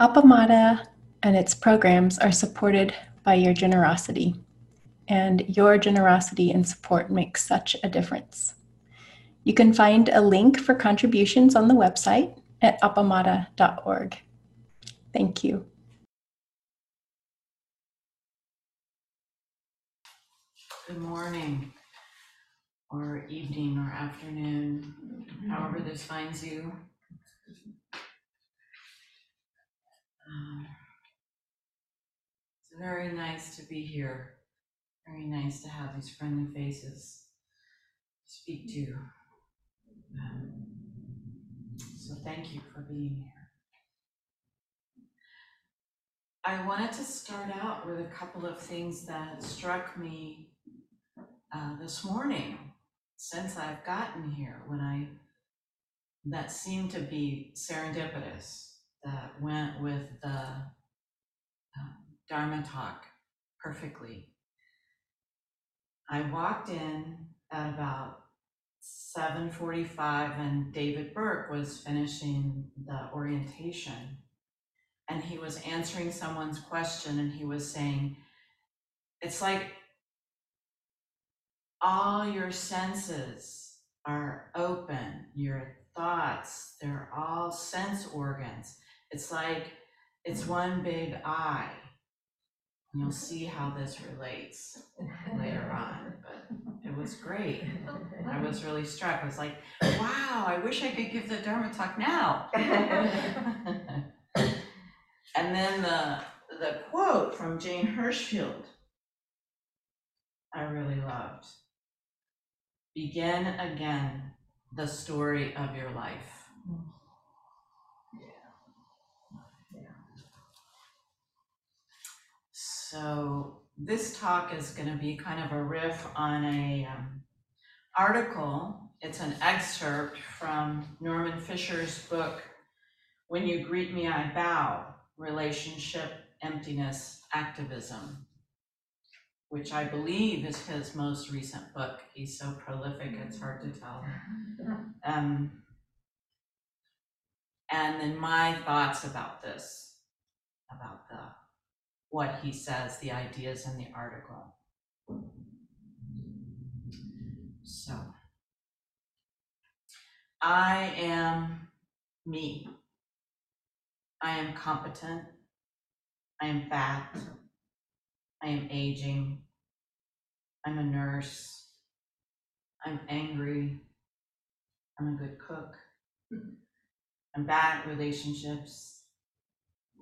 Appamada and its programs are supported by your generosity, and your generosity and support makes such a difference. You can find a link for contributions on the website at appamada.org. Thank you. Good morning, or evening, or afternoon, however this finds you. It's very nice to be here. Very nice to have these friendly faces to speak to. Um, So thank you for being here. I wanted to start out with a couple of things that struck me uh, this morning since I've gotten here when I that seemed to be serendipitous that went with the um, Dharma talk perfectly. I walked in at about 7:45 and David Burke was finishing the orientation and he was answering someone's question and he was saying it's like all your senses are open, your thoughts, they're all sense organs. It's like it's one big eye. You'll mm-hmm. see how this relates later on, but it was great. I was really struck. I was like, wow, I wish I could give the Dharma talk now. and then the the quote from Jane Hirshfield I really loved. Begin again the story of your life. Mm. So this talk is going to be kind of a riff on a um, article. It's an excerpt from Norman Fischer's book, When You Greet Me, I Bow, Relationship, Emptiness, Activism, which I believe is his most recent book. He's so prolific, it's hard to tell. Um, and then my thoughts about this, about the what he says, the ideas in the article. So, I am me. I am competent. I am fat. I am aging. I'm a nurse. I'm angry. I'm a good cook. I'm bad at relationships.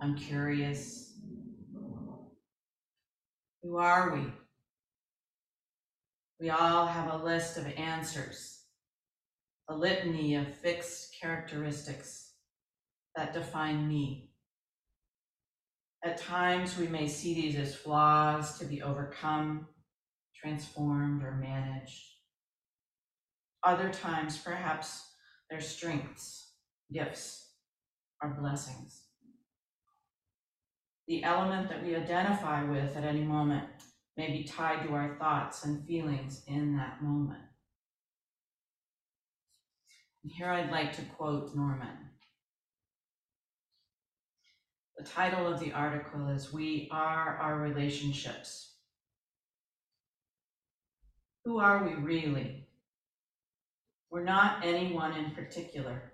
I'm curious. Who are we? We all have a list of answers, a litany of fixed characteristics that define me. At times, we may see these as flaws to be overcome, transformed, or managed. Other times, perhaps they're strengths, gifts, or blessings the element that we identify with at any moment may be tied to our thoughts and feelings in that moment. And here I'd like to quote Norman. The title of the article is We Are Our Relationships. Who are we really? We're not anyone in particular.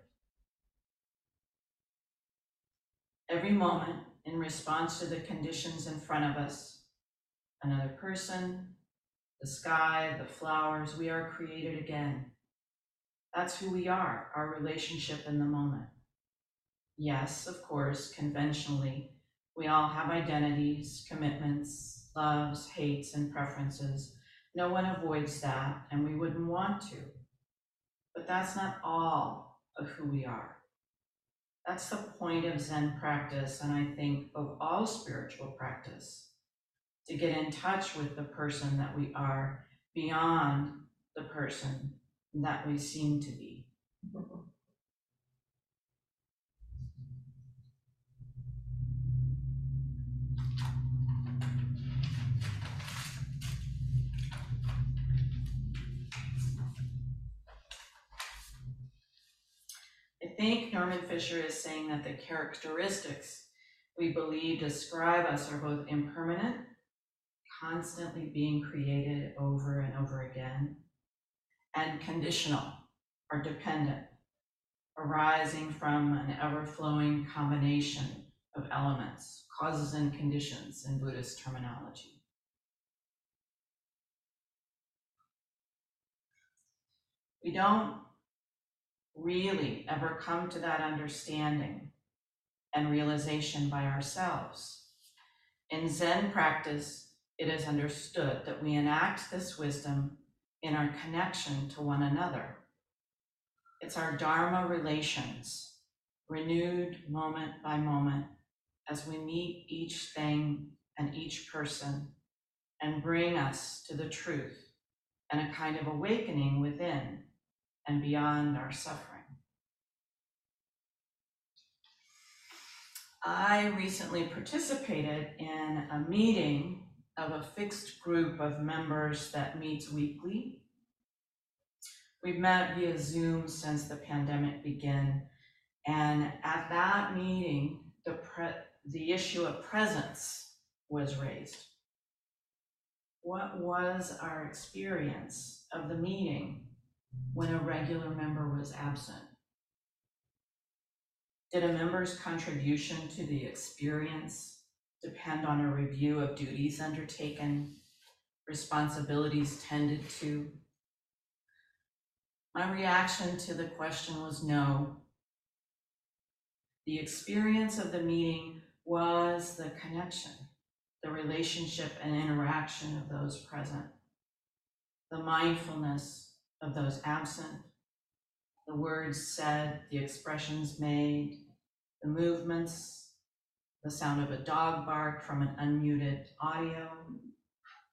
Every moment in response to the conditions in front of us. Another person, the sky, the flowers, we are created again. That's who we are, our relationship in the moment. Yes, of course, conventionally, we all have identities, commitments, loves, hates, and preferences. No one avoids that, and we wouldn't want to. But that's not all of who we are. That's the point of Zen practice, and I think of all spiritual practice to get in touch with the person that we are beyond the person that we seem to be. I think Norman Fischer is saying that the characteristics we believe describe us are both impermanent, constantly being created over and over again, and conditional or dependent, arising from an ever flowing combination of elements, causes and conditions in Buddhist terminology. We don't really ever come to that understanding and realization by ourselves. In Zen practice, it is understood that we enact this wisdom in our connection to one another. It's our Dharma relations, renewed moment by moment, as we meet each thing and each person and bring us to the truth and a kind of awakening within and beyond our suffering. I recently participated in a meeting of a fixed group of members that meets weekly. We've met via Zoom since the pandemic began. And at that meeting, the, pre- the issue of presence was raised. What was our experience of the meeting when a regular member was absent? Did a member's contribution to the experience depend on a review of duties undertaken, responsibilities tended to? My reaction to the question was no. The experience of the meeting was the connection, the relationship and interaction of those present, the mindfulness of those absent, the words said, the expressions made, the movements, the sound of a dog bark from an unmuted audio,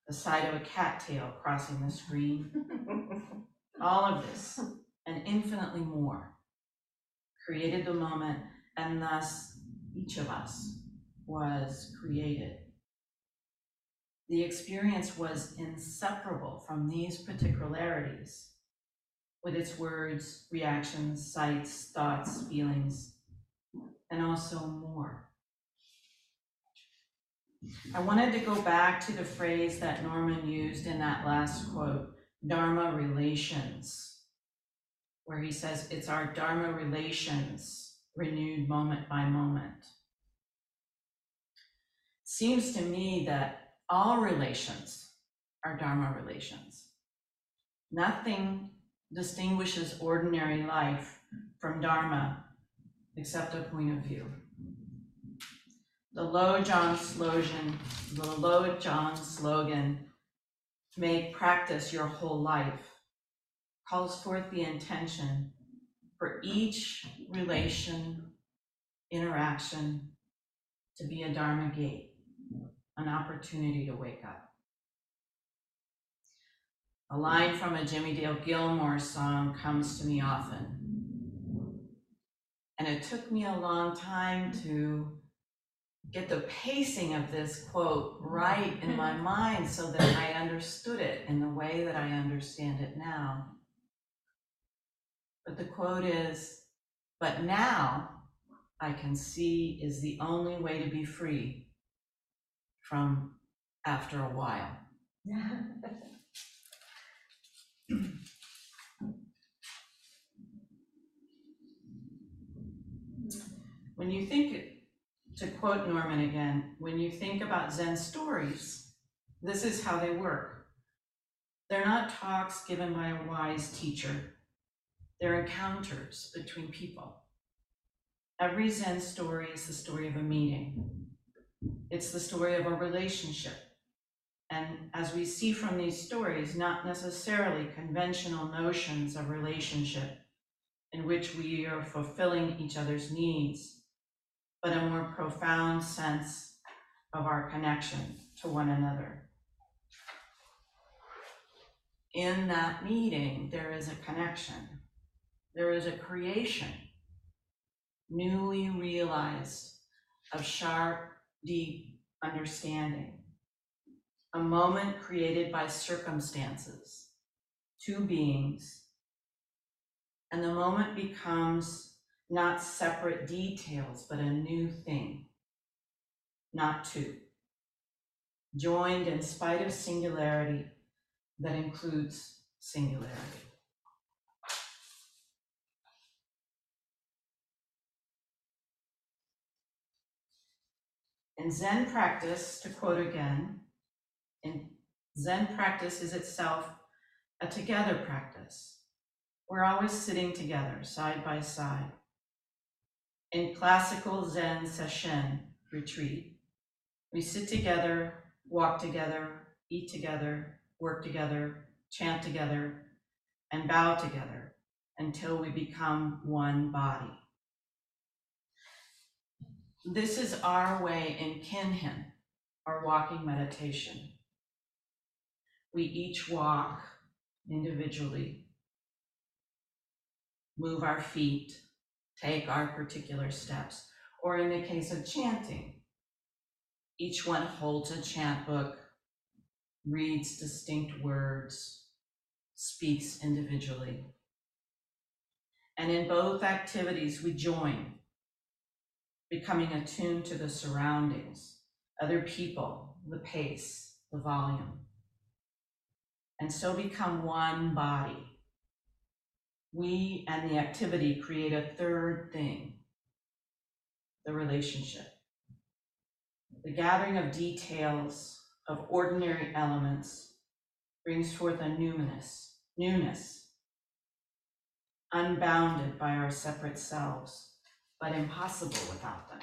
the sight of a cat tail crossing the screen. All of this and infinitely more created the moment, and thus each of us was created. The experience was inseparable from these particularities with its words, reactions, sights, thoughts, feelings, and also more. I wanted to go back to the phrase that Norman used in that last quote Dharma relations, where he says it's our Dharma relations renewed moment by moment. Seems to me that all relations are Dharma relations. Nothing distinguishes ordinary life from Dharma except a point of view. The Lojong slogan, the Lojong slogan, make practice your whole life, calls forth the intention for each relation, interaction to be a Dharma gate, an opportunity to wake up. A line from a Jimmie Dale Gilmore song comes to me often. And it took me a long time to get the pacing of this quote right in my hmm. mind so that I understood it in the way that I understand it now. But the quote is, but now I can see is the only way to be free from after a while. when you think, to quote Norman again, when you think about Zen stories, this is how they work. They're not talks given by a wise teacher, they're encounters between people. Every Zen story is the story of a meeting, it's the story of a relationship. And as we see from these stories, not necessarily conventional notions of relationship in which we are fulfilling each other's needs, but a more profound sense of our connection to one another. In that meeting, there is a connection, there is a creation, newly realized, of sharp, deep understanding a moment created by circumstances, two beings, and the moment becomes not separate details, but a new thing, not two. Joined in spite of singularity that includes singularity. In Zen practice, to quote again, in Zen practice is itself a together practice. We're always sitting together, side by side. In classical Zen sesshin retreat, we sit together, walk together, eat together, work together, chant together, and bow together until we become one body. This is our way in Kinhin, our walking meditation. We each walk individually, move our feet, take our particular steps, or in the case of chanting, each one holds a chant book, reads distinct words, speaks individually. And in both activities, we join becoming attuned to the surroundings, other people, the pace, the volume, and so become one body. We and the activity create a third thing the relationship. The gathering of details of ordinary elements brings forth a numinous, newness, unbounded by our separate selves but impossible without them.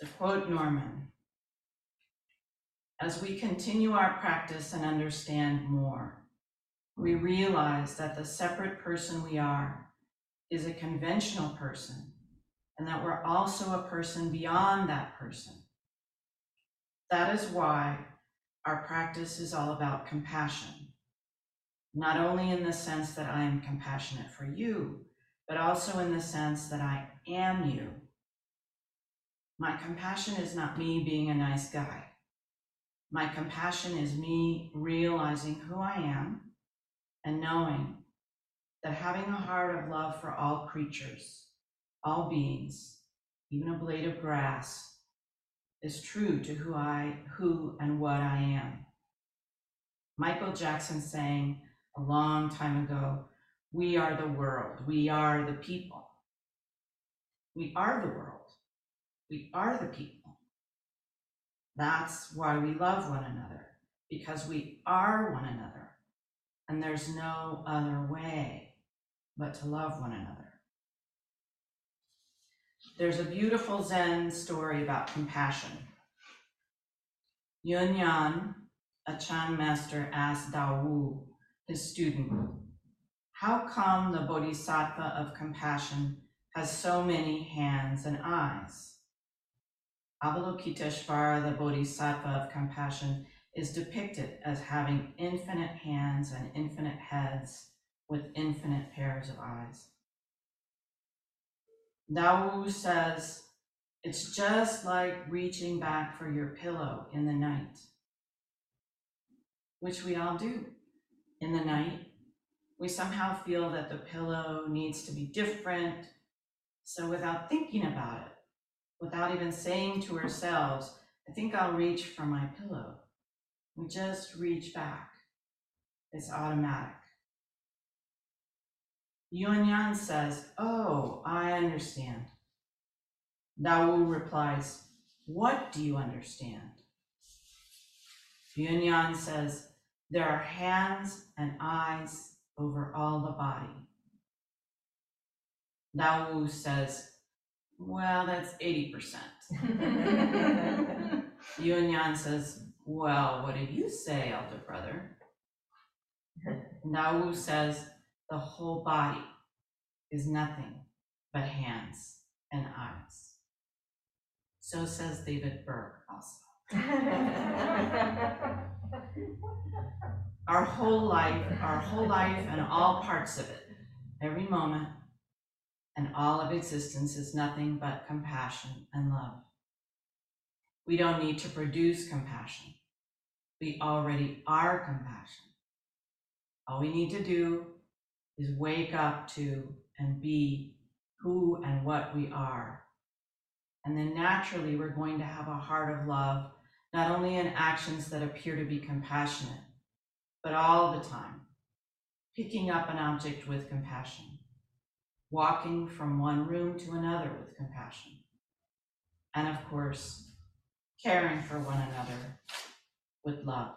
To quote Norman, as we continue our practice and understand more, we realize that the separate person we are is a conventional person and that we're also a person beyond that person. That is why our practice is all about compassion not only in the sense that I am compassionate for you, but also in the sense that I am you. My compassion is not me being a nice guy. My compassion is me realizing who I am and knowing that having a heart of love for all creatures, all beings, even a blade of grass, is true to who I, who and what I am. Michael Jackson saying, a long time ago. We are the world. We are the people. We are the world. We are the people. That's why we love one another, because we are one another. And there's no other way but to love one another. There's a beautiful Zen story about compassion. Yun Yan, a Chan master, asked Dao Wu his student. How come the Bodhisattva of compassion has so many hands and eyes? Avalokiteshvara, the Bodhisattva of compassion, is depicted as having infinite hands and infinite heads with infinite pairs of eyes. Dao says, it's just like reaching back for your pillow in the night, which we all do in the night. We somehow feel that the pillow needs to be different. So without thinking about it, without even saying to ourselves, I think I'll reach for my pillow, we just reach back. It's automatic. Yun Yan says, Oh, I understand. Dao replies, What do you understand? Yun Yan says, there are hands and eyes over all the body. Dao says, well, that's 80%. Yun Yan says, well, what do you say, elder brother? Dao Wu says, the whole body is nothing but hands and eyes. So says David Burke also. our whole life, our whole life and all parts of it, every moment and all of existence is nothing but compassion and love. We don't need to produce compassion. We already are compassion. All we need to do is wake up to and be who and what we are. And then naturally, we're going to have a heart of love, not only in actions that appear to be compassionate, but all the time. Picking up an object with compassion, walking from one room to another with compassion, and of course, caring for one another with love.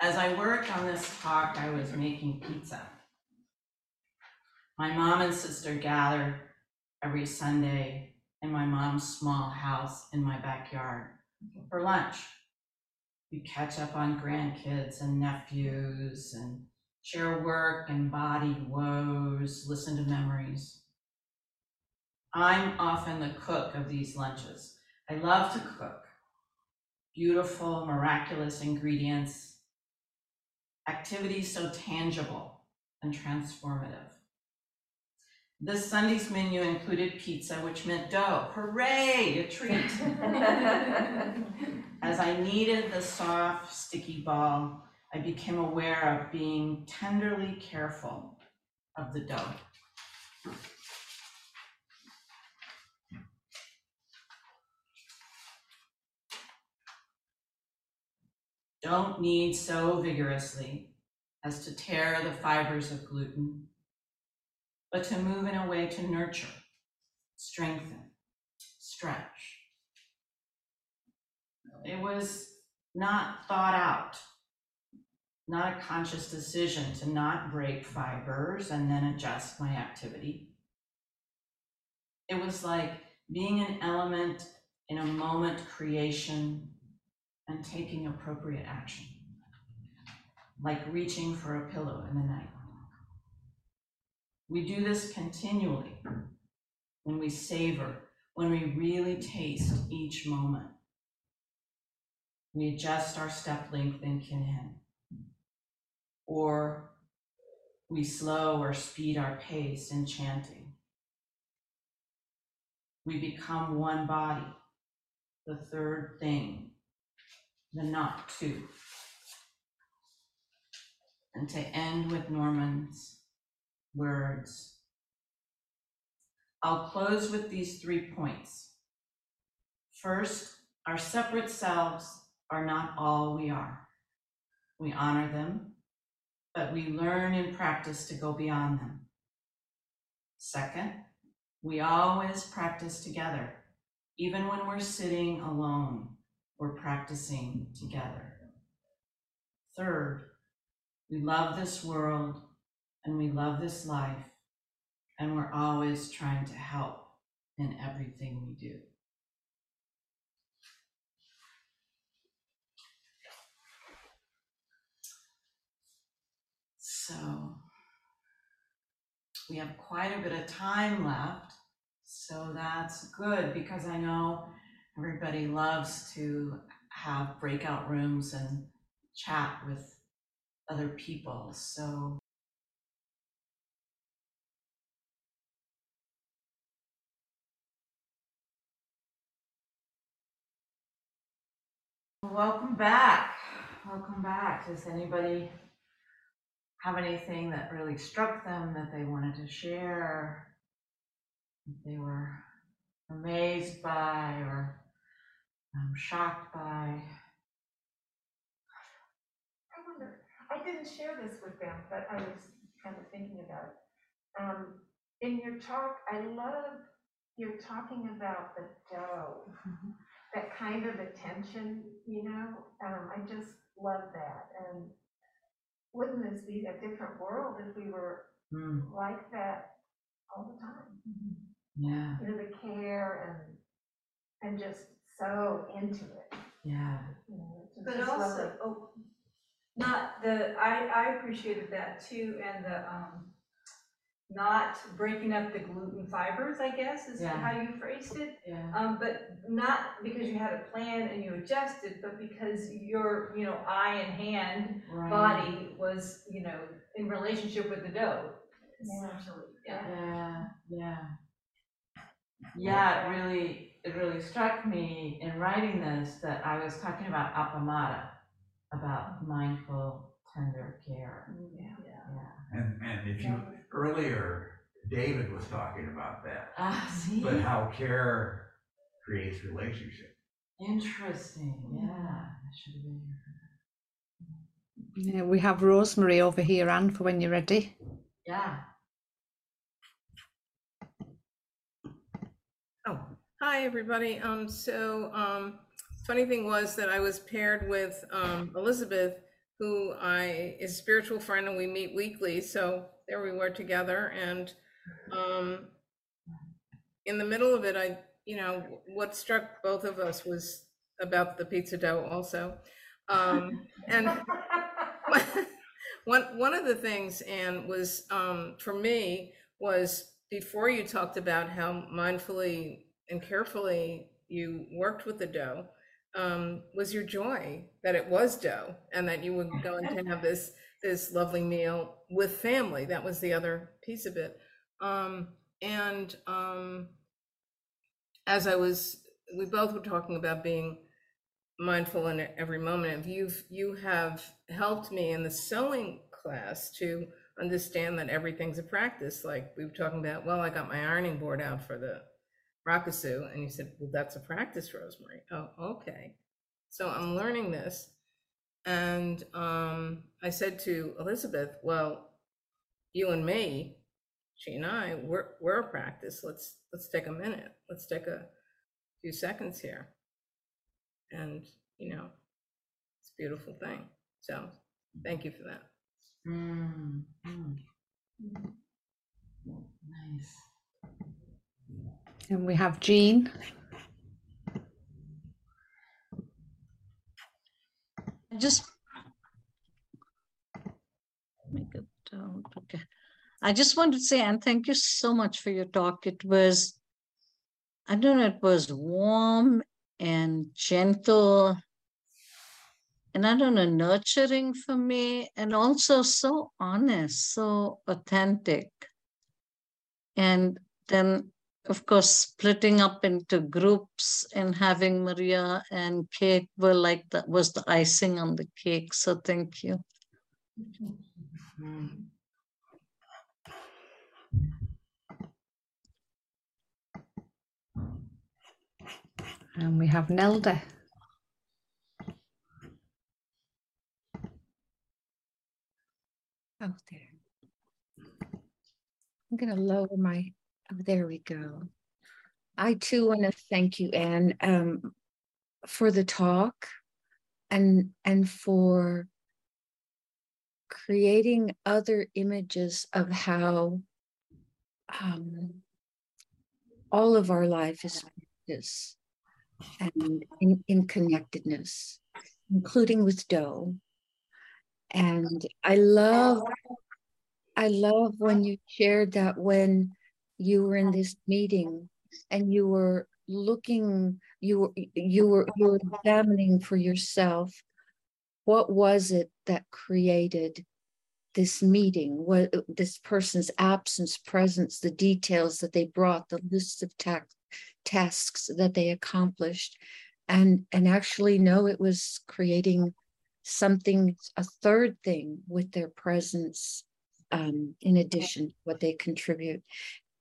As I worked on this talk, I was making pizza. My mom and sister gathered every Sunday in my mom's small house in my backyard for lunch. We catch up on grandkids and nephews and share work and body woes, listen to memories. I'm often the cook of these lunches. I love to cook. Beautiful, miraculous ingredients, activities so tangible and transformative. This Sunday's menu included pizza, which meant dough. Hooray, a treat. As I kneaded the soft, sticky ball, I became aware of being tenderly careful of the dough. Don't knead so vigorously as to tear the fibers of gluten, but to move in a way to nurture, strengthen, stretch. It was not thought out, not a conscious decision to not break fibers and then adjust my activity. It was like being an element in a moment creation and taking appropriate action, like reaching for a pillow in the night. We do this continually when we savor, when we really taste each moment. We adjust our step length in Kinhin, or we slow or speed our pace in chanting. We become one body, the third thing the not two. And to end with Norman's words. I'll close with these three points. First, our separate selves are not all we are. We honor them, but we learn in practice to go beyond them. Second, we always practice together, even when we're sitting alone we're practicing together. Third, we love this world and we love this life, and we're always trying to help in everything we do. So we have quite a bit of time left, so that's good because I know everybody loves to have breakout rooms and chat with other people. So welcome back. Welcome back. Does anybody have anything that really struck them that they wanted to share? They were amazed by or I'm shocked by. I wonder, I didn't share this with them, but I was kind of thinking about it. Um, in your talk, I love you're talking about the dough, that kind of attention, you know, um, I just love that. And wouldn't this be a different world if we were Mm, like that all the time? yeah, You know, the care and, and just so into it, yeah. you know, But also, oh, not the, I, I appreciated that too, and the, um, not breaking up the gluten fibers, I guess, is Yeah. how you phrased it. Yeah. Um, but not because you had a plan and you adjusted, but because your, you know, eye and hand Right. body was, you know, in relationship with the dough, Yeah. essentially, yeah. Yeah, yeah. Yeah, it really, it really struck me in writing this that I was talking about appamada, about mindful, tender care. Yeah. Yeah, And, and And if you, earlier, David was talking about that, Ah, see? but how care creates relationship. Interesting, yeah. I should have been here. Yeah, we have Rosemary over here, Anne, for when you're ready. Yeah. Oh, hi, everybody. Um, so, um, funny thing was that I was paired with, um, Elizabeth, who I is a spiritual friend and we meet weekly. So there we were together and, um, in the middle of it, I, you know, what struck both of us was about the pizza dough also. Um, and one one of the things, and was um, for me was before you talked about how mindfully and carefully you worked with the dough, um, was your joy that it was dough and that you were going to have this this lovely meal with family. That was the other piece of it. Um, and um, as I was, we both were talking about being mindful in every moment of you've you have helped me in the sewing class to understand that everything's a practice like we were talking about well i got my ironing board out for the rakusu and you said well that's a practice rosemary. Oh okay. So i'm learning this and um, i said to elizabeth well you and me she and i we're, we're a practice. Let's let's take a minute. Let's take a few seconds here. And you know it's a beautiful thing. So thank you for that. Mm, mm. Nice. And we have Jean. I just make it. Okay. I just wanted to say, and thank you so much for your talk. It was, I don't know, it was warm and gentle. And I don't know, nurturing for me, and also so honest, so authentic. And then, of course, splitting up into groups and having Maria and Kate were like that was the icing on the cake. So thank you. And we have Nelda. Oh, there. I'm going to lower my, oh, there we go. I too want to thank you, Anne, um, for the talk and and for creating other images of how um, all of our life is this and in, in connectedness, including with dough. And I love, I love when you shared that when you were in this meeting and you were looking, you were you were you were examining for yourself what was it that created this meeting, what this person's absence, presence, the details that they brought, the list of ta- tasks that they accomplished, and and actually know it was creating something, a third thing with their presence, um, in addition what they contribute.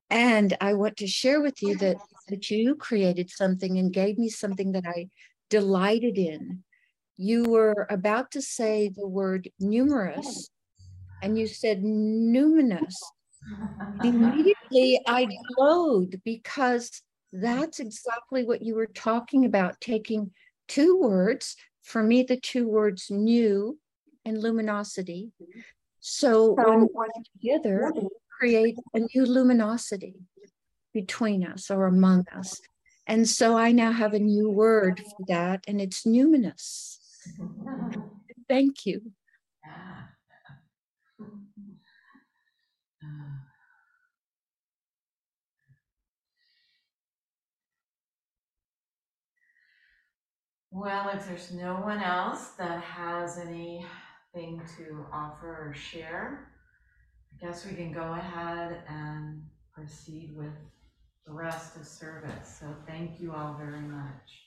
And I want to share with you that that you created something and gave me something that I delighted in. You were about to say the word numerous, and you said numinous. Immediately I glowed because that's exactly what you were talking about taking two words, for me, the two words new and luminosity. So when we together create a new luminosity between us or among us. And so I now have a new word for that, and it's numinous. Thank you. Well, if there's no one else that has anything to offer or share, Guess we can go ahead and proceed with the rest of service. So thank you all very much.